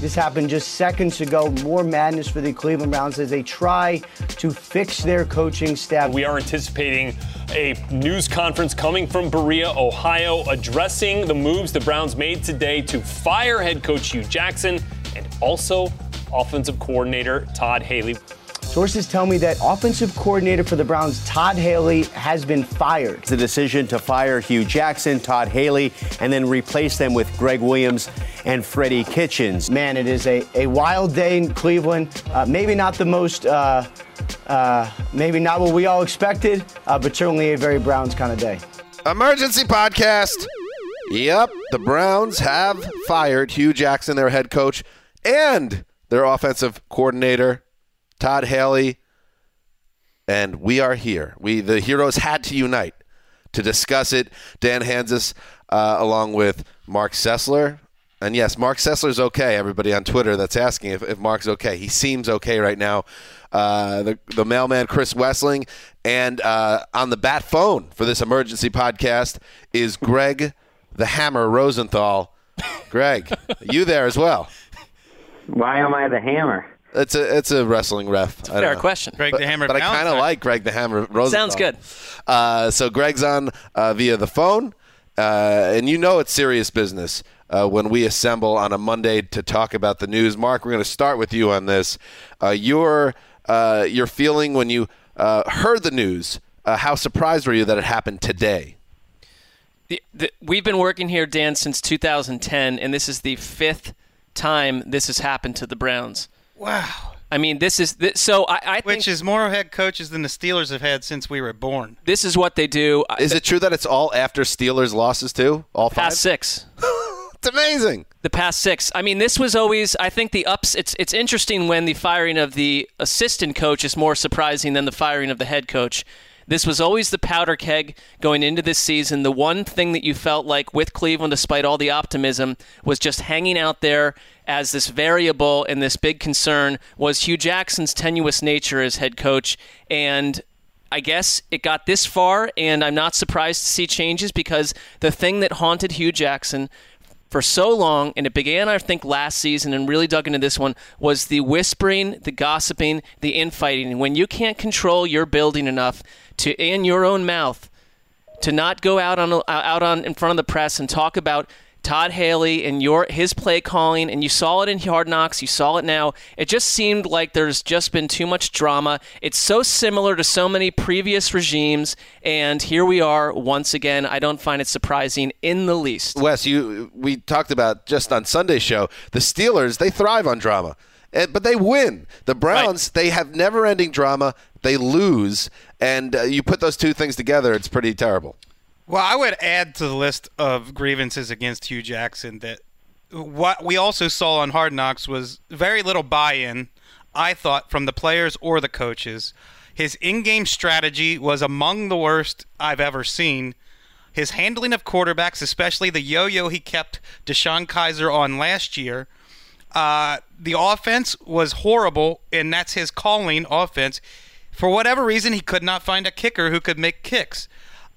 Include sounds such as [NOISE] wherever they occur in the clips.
This happened just seconds ago. More madness for the Cleveland Browns as they try to fix their coaching staff. We are anticipating a news conference coming from Berea, Ohio, addressing the moves the Browns made today to fire head coach Hue Jackson and also offensive coordinator Todd Haley. Sources tell me that offensive coordinator for the Browns, Todd Haley, has been fired. The decision to fire Hue Jackson, Todd Haley, and then replace them with Gregg Williams and Freddie Kitchens. Man, it is a, a wild day in Cleveland. Uh, maybe not the most, uh, uh, maybe not what we all expected, uh, but certainly a very Browns kind of day. Emergency podcast. Yep, the Browns have fired Hue Jackson, their head coach, and their offensive coordinator, Todd Haley. And we are here. We the heroes had to unite to discuss it. Dan Hanzus, uh, along with Marc Sessler. And yes, Marc Sessler's okay. Everybody on Twitter that's asking if, if Mark's okay. He seems okay right now. Uh, the, the mailman, Chris Wesseling. And uh, on the bat phone for this emergency podcast is Gregg the Hammer Rosenthal. Greg, [LAUGHS] you there as well? Why am I the hammer? It's a it's a wrestling ref. It's a fair question. Greg but, the Hammer. But I kind of like Gregg the Hammer Rosenthal. Sounds good. Uh, so Greg's on uh, via the phone, uh, and you know it's serious business uh, when we assemble on a Monday to talk about the news. Mark, we're going to start with you on this. Uh, your uh, your feeling when you heard the news. how surprised were you that it happened today? The, the, we've been working here, Dan, since 2010, and this is the fifth time this has happened to the Browns. Wow. I mean, this is this, so. I, I which is more head coaches than the Steelers have had since we were born. This is what they do. Uh, is it true that it's all after Steelers losses too? All five? past six. [LAUGHS] it's amazing. The past six. I mean, this was always. I think the ups. It's it's interesting when the firing of the assistant coach is more surprising than the firing of the head coach. This was always the powder keg going into this season. The one thing that you felt like with Cleveland, despite all the optimism, was just hanging out there as this variable and this big concern was Hue Jackson's tenuous nature as head coach. And I guess it got this far, and I'm not surprised to see changes because the thing that haunted Hue Jackson for so long, and it began, I think, last season and really dug into this one, was the whispering, the gossiping, the infighting. When you can't control your building enough to, in your own mouth, to not go out on out on in front of the press and talk about Todd Haley and your his play calling, and you saw it in Hard Knocks, you saw it now. It just seemed like there's just been too much drama. It's so similar to so many previous regimes, and here we are once again. I don't find it surprising in the least. Wes, you we talked about just on Sunday's show. The Steelers they thrive on drama. But they win. The Browns, right. they have never-ending drama. They lose, and uh, you put those two things together, it's pretty terrible. Well, I would add to the list of grievances against Hue Jackson that what we also saw on Hard Knocks was very little buy-in. I thought from the players or the coaches. His in-game strategy was among the worst I've ever seen. his handling of quarterbacks, especially the yo-yo he kept DeShone Kizer on last year. Uh, the offense was horrible, and that's his calling offense. For whatever reason, he could not find a kicker who could make kicks.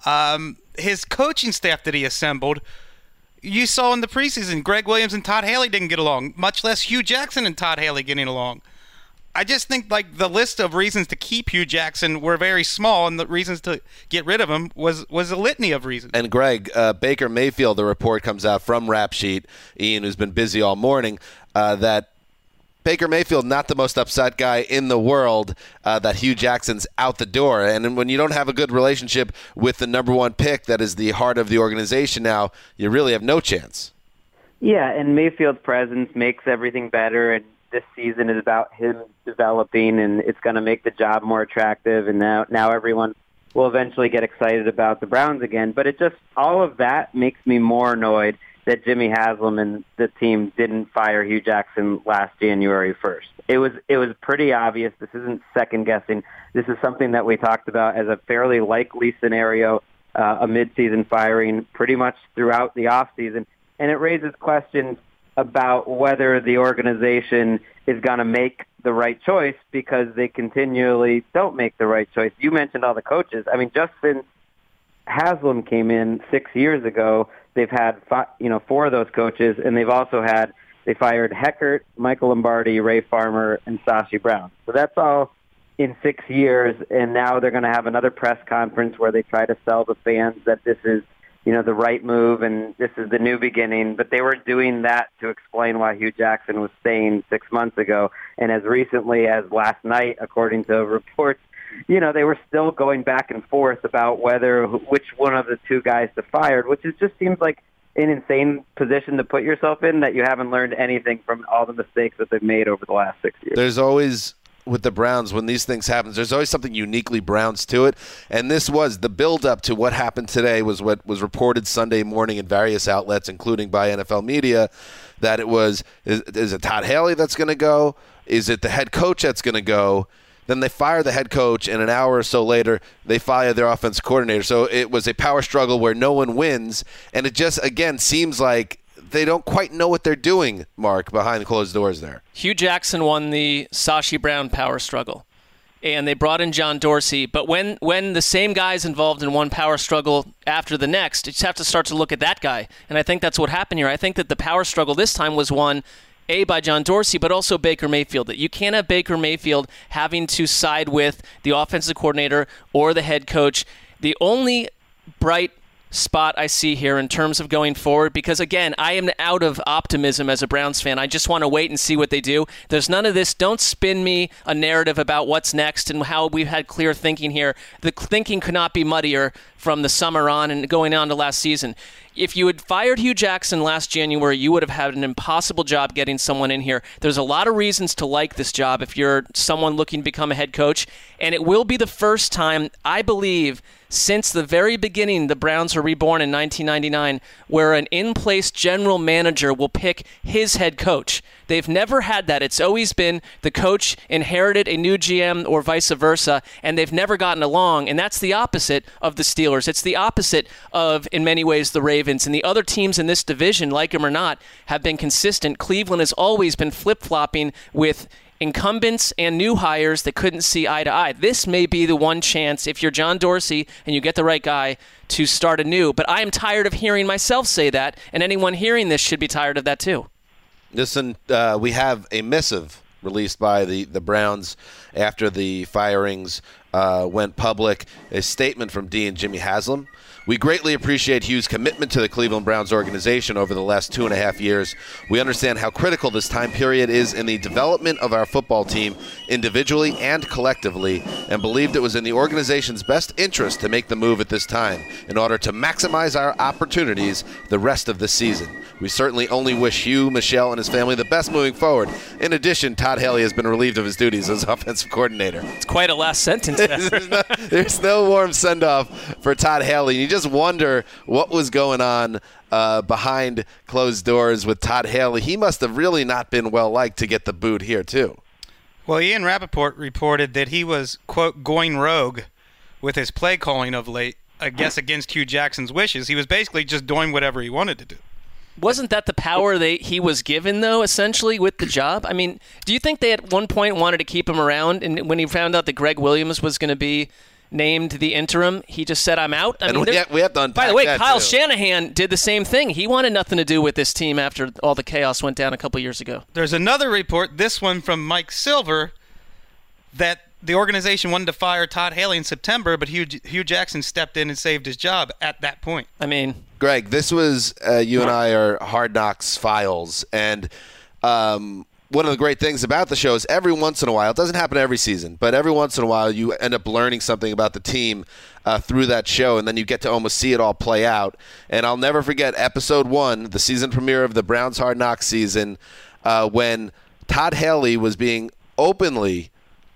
Um, his coaching staff that he assembled, you saw in the preseason, Gregg Williams and Todd Haley didn't get along, much less Hue Jackson and Todd Haley getting along. I just think like the list of reasons to keep Hue Jackson were very small, and the reasons to get rid of him was was a litany of reasons. And Greg uh, Baker Mayfield, the report comes out from Rap Sheet, Ian, who's been busy all morning, uh, that Baker Mayfield not the most upset guy in the world uh, that Hue Jackson's out the door. And when you don't have a good relationship with the number one pick that is the heart of the organization now, you really have no chance. Yeah, and Mayfield's presence makes everything better. And this season is about him developing, and it's going to make the job more attractive. And now, now everyone will eventually get excited about the Browns again. But it just all of that makes me more annoyed that Jimmy Haslam and the team didn't fire Hue Jackson last January 1st. It was it was pretty obvious. This isn't second guessing. This is something that we talked about as a fairly likely scenario, uh, a midseason firing pretty much throughout the off season, and it raises questions about whether the organization is going to make the right choice because they continually don't make the right choice. You mentioned all the coaches. I mean, just since Haslam came in six years ago, they've had five, you know four of those coaches, and they've also had they fired Heckert, Michael Lombardi, Ray Farmer, and Sashi Brown. So that's all in six years, and now they're going to have another press conference where they try to sell the fans that this is you know the right move and this is the new beginning. But they were doing that to explain why Hue Jackson was staying six months ago, and as recently as last night, according to reports you know, they were still going back and forth about whether which one of the two guys to fire, which is just seems like an insane position to put yourself in that you haven't learned anything from all the mistakes that they've made over the last six years. There's always with the Browns when these things happen. There's always something uniquely Browns to it, and this was the build up to what happened today. Was what was reported Sunday morning in various outlets, including by NFL media, that it was is, is it Todd Haley that's going to go? Is it the head coach that's going to go? Then they fire the head coach, and an hour or so later, they fire their offense coordinator. So it was a power struggle where no one wins, and it just again seems like they don't quite know what they're doing, Mark, behind closed doors there. Hue Jackson won the Sashi Brown power struggle. And they brought in John Dorsey, but when when the same guy's involved in one power struggle after the next, you just have to start to look at that guy. And I think that's what happened here. I think that the power struggle this time was won a, by John Dorsey, but also Baker Mayfield. That you can't have Baker Mayfield having to side with the offensive coordinator or the head coach. The only bright spot I see here in terms of going forward because again, I am out of optimism as a Browns fan. I just want to wait and see what they do. There's none of this. Don't spin me a narrative about what's next and how we've had clear thinking here. The thinking could not be muddier from the summer on and going on to last season. If you had fired Hue Jackson last January, you would have had an impossible job getting someone in here. There's a lot of reasons to like this job if you're someone looking to become a head coach, and it will be the first time, I believe, since the very beginning the Browns were reborn in 1999 where an in-place general manager will pick his head coach. They've never had that. It's always been the coach inherited a new GM or vice versa, and they've never gotten along. And that's the opposite of the Steelers. It's the opposite of, in many ways, the Ravens. And the other teams in this division, like them or not, have been consistent. Cleveland has always been flip flopping with incumbents and new hires that couldn't see eye to eye. This may be the one chance, if you're John Dorsey and you get the right guy, to start anew. But I am tired of hearing myself say that, and anyone hearing this should be tired of that too. Listen, uh, we have a missive released by the, the Browns after the firings uh, went public. A statement from Dee and Jimmy Haslam. We greatly appreciate Hue's commitment to the Cleveland Browns organization over the last two and a half years. We understand how critical this time period is in the development of our football team, individually and collectively, and believed it was in the organization's best interest to make the move at this time in order to maximize our opportunities the rest of the season. We certainly only wish Hue, Michelle, and his family the best moving forward. In addition, Todd Haley has been relieved of his duties as [LAUGHS] offensive coordinator. It's quite a last sentence. [LAUGHS] there's, no, there's, no, warm send off for Todd Haley. You just wonder what was going on uh, behind closed doors with Todd Haley. He must have really not been well liked to get the boot here, too. Well, Ian Rapoport reported that he was, quote, going rogue with his play calling of late. I guess against Hue Jackson's wishes. He was basically just doing whatever he wanted to do. Wasn't that the power they he was given though, essentially with the job? I mean, do you think they at one point wanted to keep him around, and when he found out that Gregg Williams was going to be named the interim, he just said, "I'm out." I And mean, we have- we have to By the way, that, Kyle too. Shanahan did the same thing. He wanted nothing to do with this team after all the chaos went down a couple years ago. There's another report, this one from Mike Silver, that the organization wanted to fire Todd Haley in September, but Hue, Hue Jackson stepped in and saved his job at that point. I mean, Greg, this was uh, you and I are Hard Knocks files, and um, one of the great things about the show is every once in a while, it doesn't happen every season, but every once in a while, you end up learning something about the team uh, through that show, and then you get to almost see it all play out. And I'll never forget episode one, the season premiere of the Browns Hard Knocks season, uh, when Todd Haley was being openly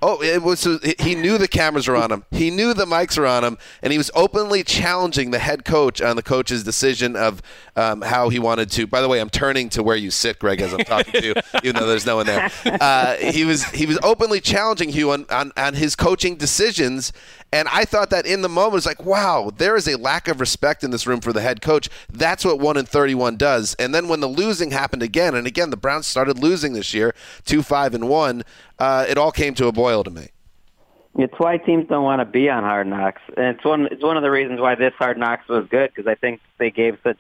Oh, it was. He knew the cameras were on him. He knew the mics were on him, and he was openly challenging the head coach on the coach's decision of um, how he wanted to. By the way, I'm turning to where you sit, Greg, as I'm talking to you, [LAUGHS] even though there's no one there. Uh, he was he was openly challenging Hue on, on on his coaching decisions, and I thought that in the moment was like, wow, there is a lack of respect in this room for the head coach. That's what one in 31 does. And then when the losing happened again, and again the Browns started losing this year, two five and one, uh, it all came to a boil to me. It's why teams don't want to be on Hard Knocks, and it's one it's one of the reasons why this Hard Knocks was good because I think they gave such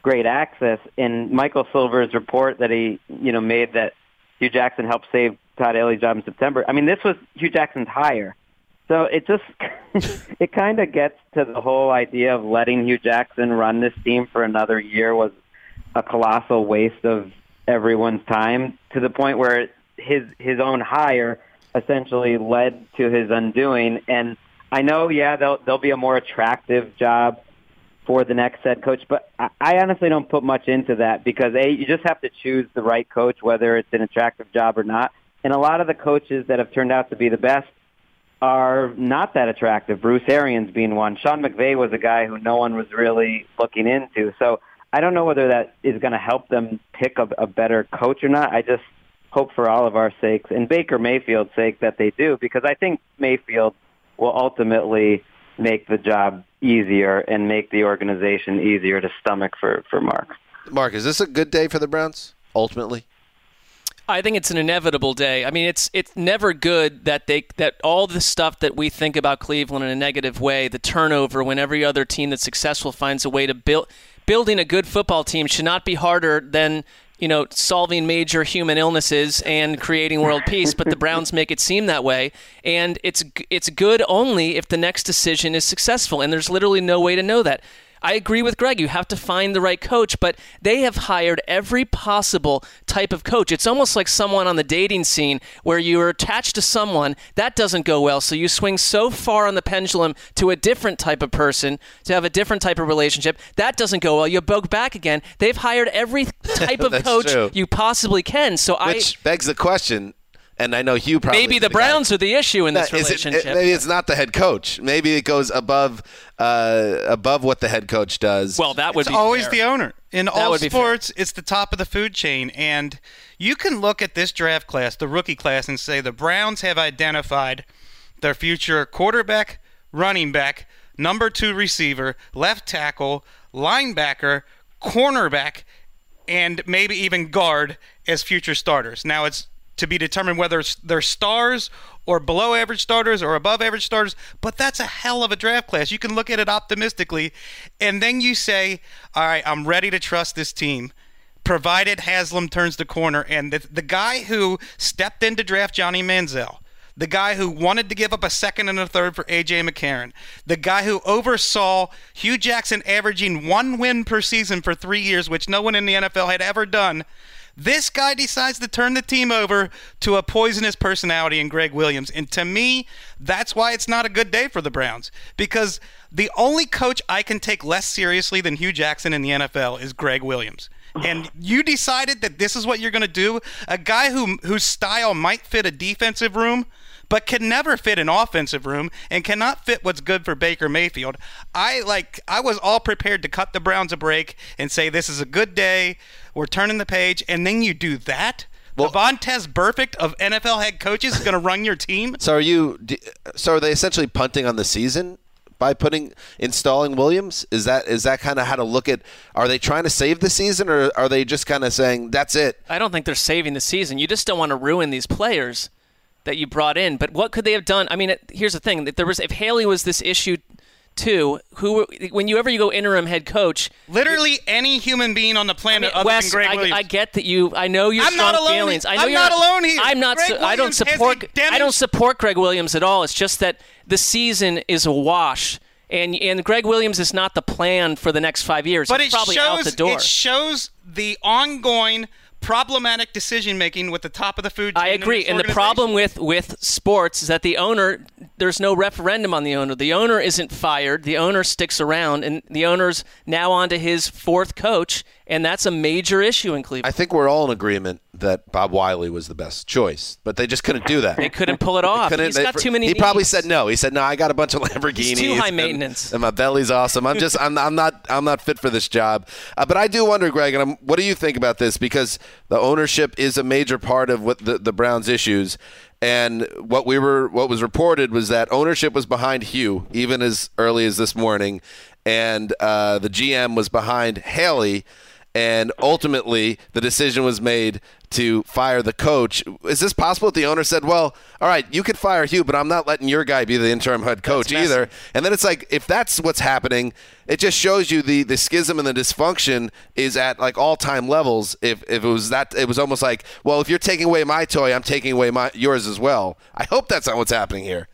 great access. In Michael Silver's report that he you know made that Hue Jackson helped save Todd Haley's job in September. I mean, this was Hue Jackson's hire, so it just [LAUGHS] it kind of gets to the whole idea of letting Hue Jackson run this team for another year was a colossal waste of everyone's time to the point where his his own hire essentially led to his undoing. And I know, yeah, there'll there'll be a more attractive job for the next head coach, but I, I honestly don't put much into that because a you just have to choose the right coach, whether it's an attractive job or not. And a lot of the coaches that have turned out to be the best are not that attractive. Bruce Arians being one. Sean McVay was a guy who no one was really looking into. So I don't know whether that is going to help them pick a, a better coach or not. I just hope for all of our sakes and Baker Mayfield's sake that they do because I think Mayfield will ultimately make the job easier and make the organization easier to stomach for, for Mark. Mark, is this a good day for the Browns ultimately? I think it's an inevitable day. I mean, it's it's never good that they that all the stuff that we think about Cleveland in a negative way, the turnover when every other team that's successful finds a way to build building a good football team should not be harder than you know solving major human illnesses and creating world peace. But the [LAUGHS] Browns make it seem that way, and it's it's good only if the next decision is successful. And there's literally no way to know that. I agree with Greg. You have to find the right coach, but they have hired every possible type of coach. It's almost like someone on the dating scene where you're attached to someone that doesn't go well, so you swing so far on the pendulum to a different type of person to have a different type of relationship. That doesn't go well. You bug back again. They've hired every [LAUGHS] type of coach true. you possibly can. So I Which begs the question, and I know Hue probably maybe is the guy- Browns are the issue in this Is relationship. it- maybe it's not the head coach. Maybe it goes above uh, above what the head coach does. well, that would it's be always fair. the owner. In That all would fair. sports, it's the top of the food chain. And you can look at this draft class, the rookie class, and say the Browns have identified their future quarterback, running back, number two receiver, left tackle, linebacker, cornerback, and maybe even guard as future starters. Now it's to be determined whether they're stars or below average starters or above average starters, but that's a hell of a draft class. You can look at it optimistically, and then you say, all right, I'm ready to trust this team. Provided Haslam turns the corner, and the, the guy who stepped in to draft Johnny Manziel, the guy who wanted to give up a second and a third for AJ McCarron, the guy who oversaw Hue Jackson averaging one win per season for three years, which no one in the NFL had ever done. This guy decides to turn the team over to a poisonous personality in Gregg Williams. And to me, that's why it's not a good day for the Browns. Because the only coach I can take less seriously than Hue Jackson in the NFL is Gregg Williams. And you decided that this is what you're going to do? A guy who whose style might fit a defensive room, but can never fit an offensive room and cannot fit what's good for Baker Mayfield. I like I was all prepared to cut the Browns a break and say this is a good day. We're turning the page, and then you do that. Well- Devontae Burfict of NFL head coaches is going to run your team. so are you? So are they essentially punting on the season? by putting installing Williams? Is that is that kind of how to look at? Are they trying to save the season, or are they just kind of saying that's it? I don't think they're saving the season. You just don't want to ruin these players that you brought in. But what could they have done? I mean, it, here's the thing: if there was, if Haley was this issue too, who whenever you ever you go interim head coach, Literally any human being on the planet other Wes, than Greg I, I get that you. I know your I'm strong not alone feelings. I know I'm you're not alone here. I'm not. Su- I don't support. demonst- I don't support Gregg Williams at all. It's just that the season is a wash, and and Gregg Williams is not the plan for the next five years. but He's it probably shows out the door. it shows the ongoing problematic decision making with the top of the food chain. I agree. And the problem with with sports is that the owner, there's no referendum on the owner. The owner isn't fired. The owner sticks around, and the owner's now on to his fourth coach, and that's a major issue in Cleveland. I think we're all in agreement that Bob Wylie was the best choice, but they just couldn't do that. They couldn't pull it off. He's they- got too many. He probably said no. He said no. I got a bunch of [LAUGHS] Lamborghinis. too high and- maintenance. and, my belly's awesome. I'm just I'm, I'm not I'm not fit for this job. Uh, but I do wonder, Greg, and I'm, what do you think about this? Because the ownership is a major part of what the, the Browns' issues. And what we were what was reported was that ownership was behind Hue even as early as this morning, and uh, the GM was behind Haley and ultimately the decision was made to fire the coach. Is this possible? that The owner said, "Well, all right, you could fire Hue, but I'm not letting your guy be the interim head coach either." And then it's like, if that's what's happening, it just shows you the the schism and the dysfunction is at like all time levels. If if it was that, it was almost like, well, if you're taking away my toy, I'm taking away my yours as well. I hope that's not what's happening here.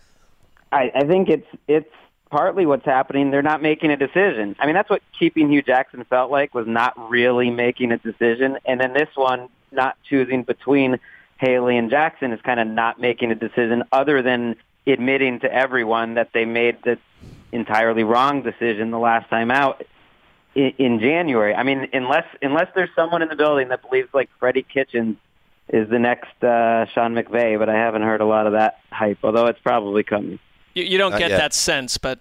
I, I think it's it's partly what's happening. They're not making a decision. I mean, that's what keeping Hue Jackson felt like was not really making a decision, and then this one, not choosing between Haley and Jackson, is kind of not making a decision, other than admitting to everyone that they made the entirely wrong decision the last time out in, in January. I mean, unless unless there's someone in the building that believes like Freddie Kitchens is the next uh, Sean McVay, but I haven't heard a lot of that hype, although it's probably coming. You, you don't Not get yet. that sense, but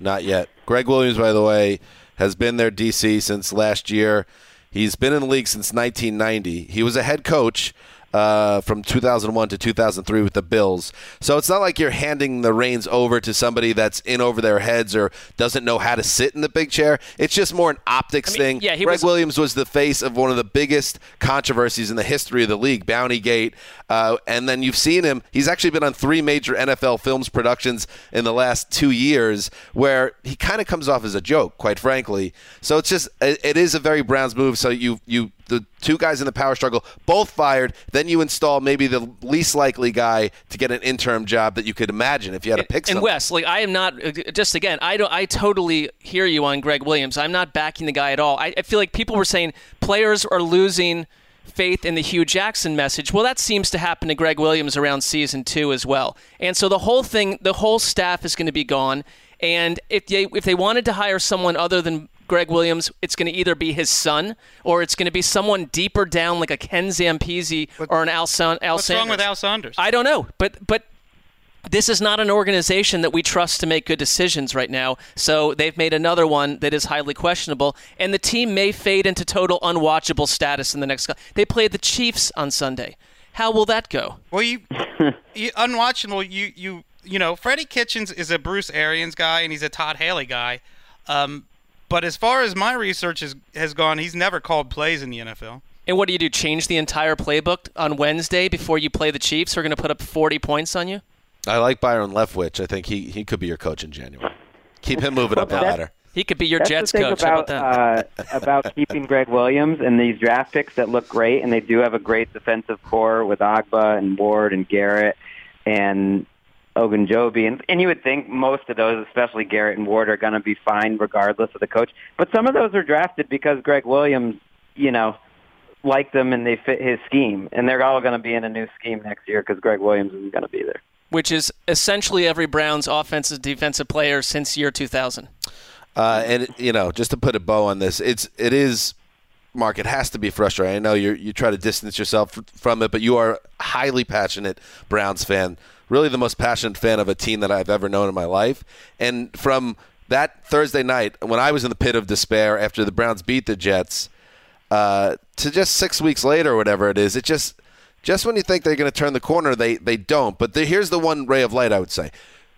Not yet. Gregg Williams, by the way, has been their DC since last year. He's been in the league since 1990. He was a head coach uh, from 2001 to 2003 with the Bills. So it's not like you're handing the reins over to somebody that's in over their heads or doesn't know how to sit in the big chair. It's just more an optics I mean, thing. yeah, Greg was- Williams was the face of one of the biggest controversies in the history of the league, Bountygate. Uh, and then you've seen him. He's actually been on three major NFL films productions in the last two years, where he kind of comes off as a joke, quite frankly. So it's just it, it is a very Browns move. So you you the two guys in the power struggle both fired. Then you install maybe the least likely guy to get an interim job that you could imagine if you had to pick. and. Wes, like I am not. uh, Just again, I don't. I totally hear you on Gregg Williams. I'm not backing the guy at all. I, I feel like people were saying players are losing faith in the Hue Jackson message. Well, that seems to happen to Gregg Williams around season two as well. And so the whole thing, the whole staff is going to be gone. And if they if they wanted to hire someone other than Gregg Williams, it's going to either be his son or it's going to be someone deeper down, like a Ken Zampese or an Al, San- Al What's Sanders. wrong with Al Saunders? I don't know, but but this is not an organization that we trust to make good decisions right now. So they've made another one that is highly questionable, and the team may fade into total unwatchable status in the next. They play the Chiefs on Sunday. How will that go? Well, you, you unwatchable. You you you know, Freddie Kitchens is a Bruce Arians guy and he's a Todd Haley guy. Um, but as far as my research has has gone, he's never called plays in the NFL. And what do you do? Change the entire playbook on Wednesday before you play the Chiefs? Who are going to put up 40 points on you? I like Byron Leftwich. I think he, he could be your coach in January. Keep him moving up the that- ladder. He could be your That's Jets the thing coach. How about about that? uh, about [LAUGHS] keeping Gregg Williams and these draft picks that look great, and they do have a great defensive core with Ogbah and Ward and Garrett and Ogunjobi, and and you would think most of those, especially Garrett and Ward, are going to be fine regardless of the coach. But some of those are drafted because Gregg Williams, you know, liked them and they fit his scheme, and they're all going to be in a new scheme next year because Gregg Williams isn't going to be there. Which is essentially every Browns offensive defensive player since year 2000. Uh, and you know, just to put a bow on this, it's it is, Mark. It has to be frustrating. I know you you try to distance yourself from it, but you are a highly passionate Browns fan. Really, the most passionate fan of a team that I've ever known in my life. And from that Thursday night, when I was in the pit of despair after the Browns beat the Jets, uh, to just six weeks later or whatever it is, it just just when you think they're going to turn the corner, they they don't. But the, here's the one ray of light I would say.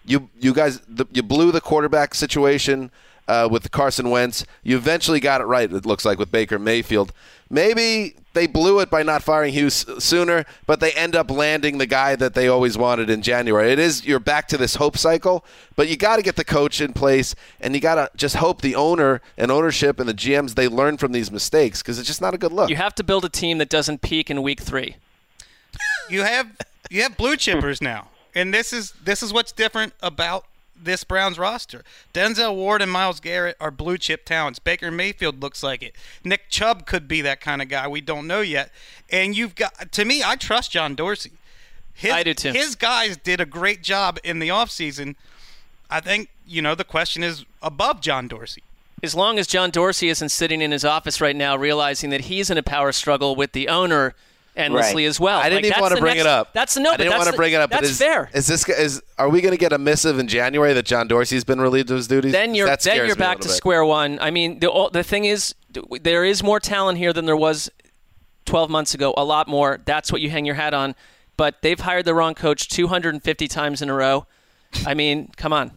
you you guys the, you blew the quarterback situation uh, with Carson Wentz. You eventually got it right. It looks like with Baker Mayfield. Maybe they blew it by not firing Hughes sooner, but they end up landing the guy that they always wanted in January. It is you're back to this hope cycle, but you got to get the coach in place, and you got to just hope the owner and ownership and the GMs they learn from these mistakes because it's just not a good look. You have to build a team that doesn't peak in week three. You have you have blue chippers now, and this is this is what's different about this Browns roster. Denzel Ward and Myles Garrett are blue chip talents. Baker Mayfield looks like it. Nick Chubb could be that kind of guy. We don't know yet. And you've got to me, I trust John Dorsey. His, I do too. His guys did a great job in the offseason. I think, you know, the question is above John Dorsey. As long as John Dorsey isn't sitting in his office right now realizing that he's in a power struggle with the owner endlessly Right. as well. I didn't Like, even want to bring next- it up. That's no, I didn't want to bring it up. That's is, fair. Is this is are we going to get a missive in January that John Dorsey's been relieved of his duties? then you're then you're back to bit. square one. I mean, the the thing is, there is more talent here than there was 12 months ago. A lot more. That's what you hang your hat on. But they've hired the wrong coach 250 times in a row. I mean, come on.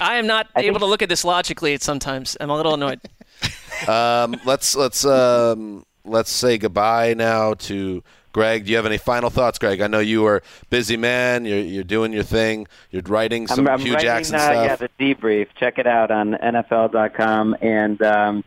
I am not [LAUGHS] able to look at this logically. Sometimes I'm a little annoyed. [LAUGHS] Um, let's let's um, let's say goodbye now to Greg. Do you have any final thoughts, Greg? I know you are a busy man. You're you're doing your thing. You're writing some I'm, I'm Hue writing, Jackson uh, stuff. Yeah, the debrief. Check it out on NFL.com. And um,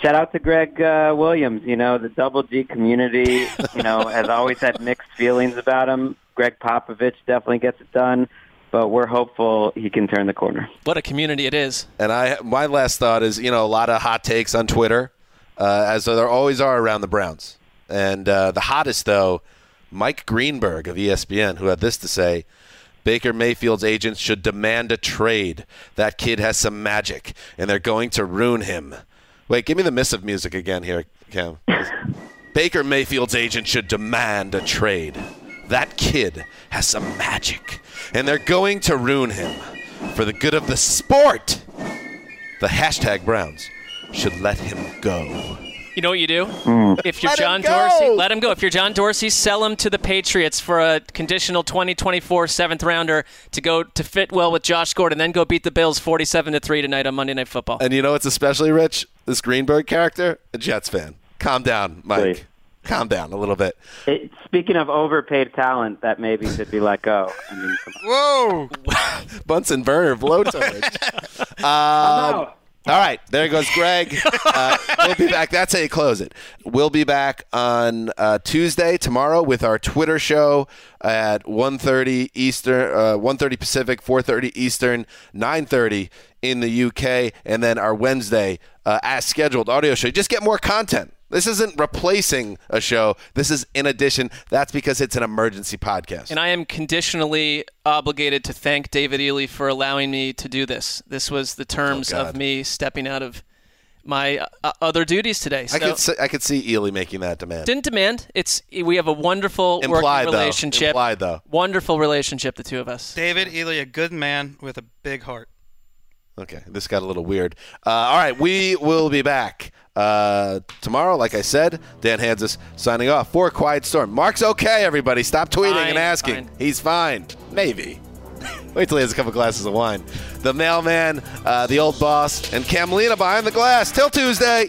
shout out to Greg uh, Williams. You know, the Double G community, [LAUGHS] you know, has always had mixed feelings about him. Gregg Popovich definitely gets it done, but we're hopeful he can turn the corner. What a community it is. And I, my last thought is, you know, a lot of hot takes on Twitter, uh, as there always are around the Browns. And uh, the hottest, though, Mike Greenberg of ESPN, who had this to say: Baker Mayfield's agents should demand a trade. That kid has some magic, and they're going to ruin him. Wait, give me the missive music again here, Cam. [LAUGHS] Baker Mayfield's agent should demand a trade. That kid has some magic, and they're going to ruin him for the good of the sport. The hashtag Browns should let him go. You know what you do? If you're Let John! Dorsey, let him go. If you're John Dorsey, sell him to the Patriots for a conditional 2024 seventh rounder to go to fit well with Josh Gordon, then go beat the Bills 47 to three tonight on Monday Night Football. And you know what's especially rich? This Greenberg character, a Jets fan. Calm down, Mike. Please. Calm down a little bit. It, speaking of overpaid talent that maybe should be let go. I mean. Whoa! [LAUGHS] Bunsen burner blowtorch. [LAUGHS] um, all right, there goes Greg. [LAUGHS] Uh, we'll be back. That's how you close it. We'll be back on uh, Tuesday tomorrow with our Twitter show at 1.30 Eastern, uh, 1.30 Pacific, 4.30 Eastern, 9.30 in the UK, and then our Wednesday uh, as scheduled audio show. Just get more content. This isn't replacing a show. This is in addition. That's because it's an emergency podcast. And I am conditionally obligated to thank David Ely for allowing me to do this. This was the terms Oh, of me stepping out of my uh, other duties today. So I could see, I could see Ely making that demand. didn't demand. It's we have a wonderful Implied, working though. relationship. Implied, though. Wonderful relationship, the two of us. David Ely, a good man with a big heart. Okay, this got a little weird. Uh, all right, we will be back uh, tomorrow. Like I said, Dan Hanzus signing off for Quiet Storm. Mark's okay, everybody. Stop tweeting Fine, and asking. fine. He's fine. Maybe. [LAUGHS] Wait till he has a couple glasses of wine. The mailman, uh, the old boss, and Camelina behind the glass. Till Tuesday.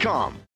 Cars.com.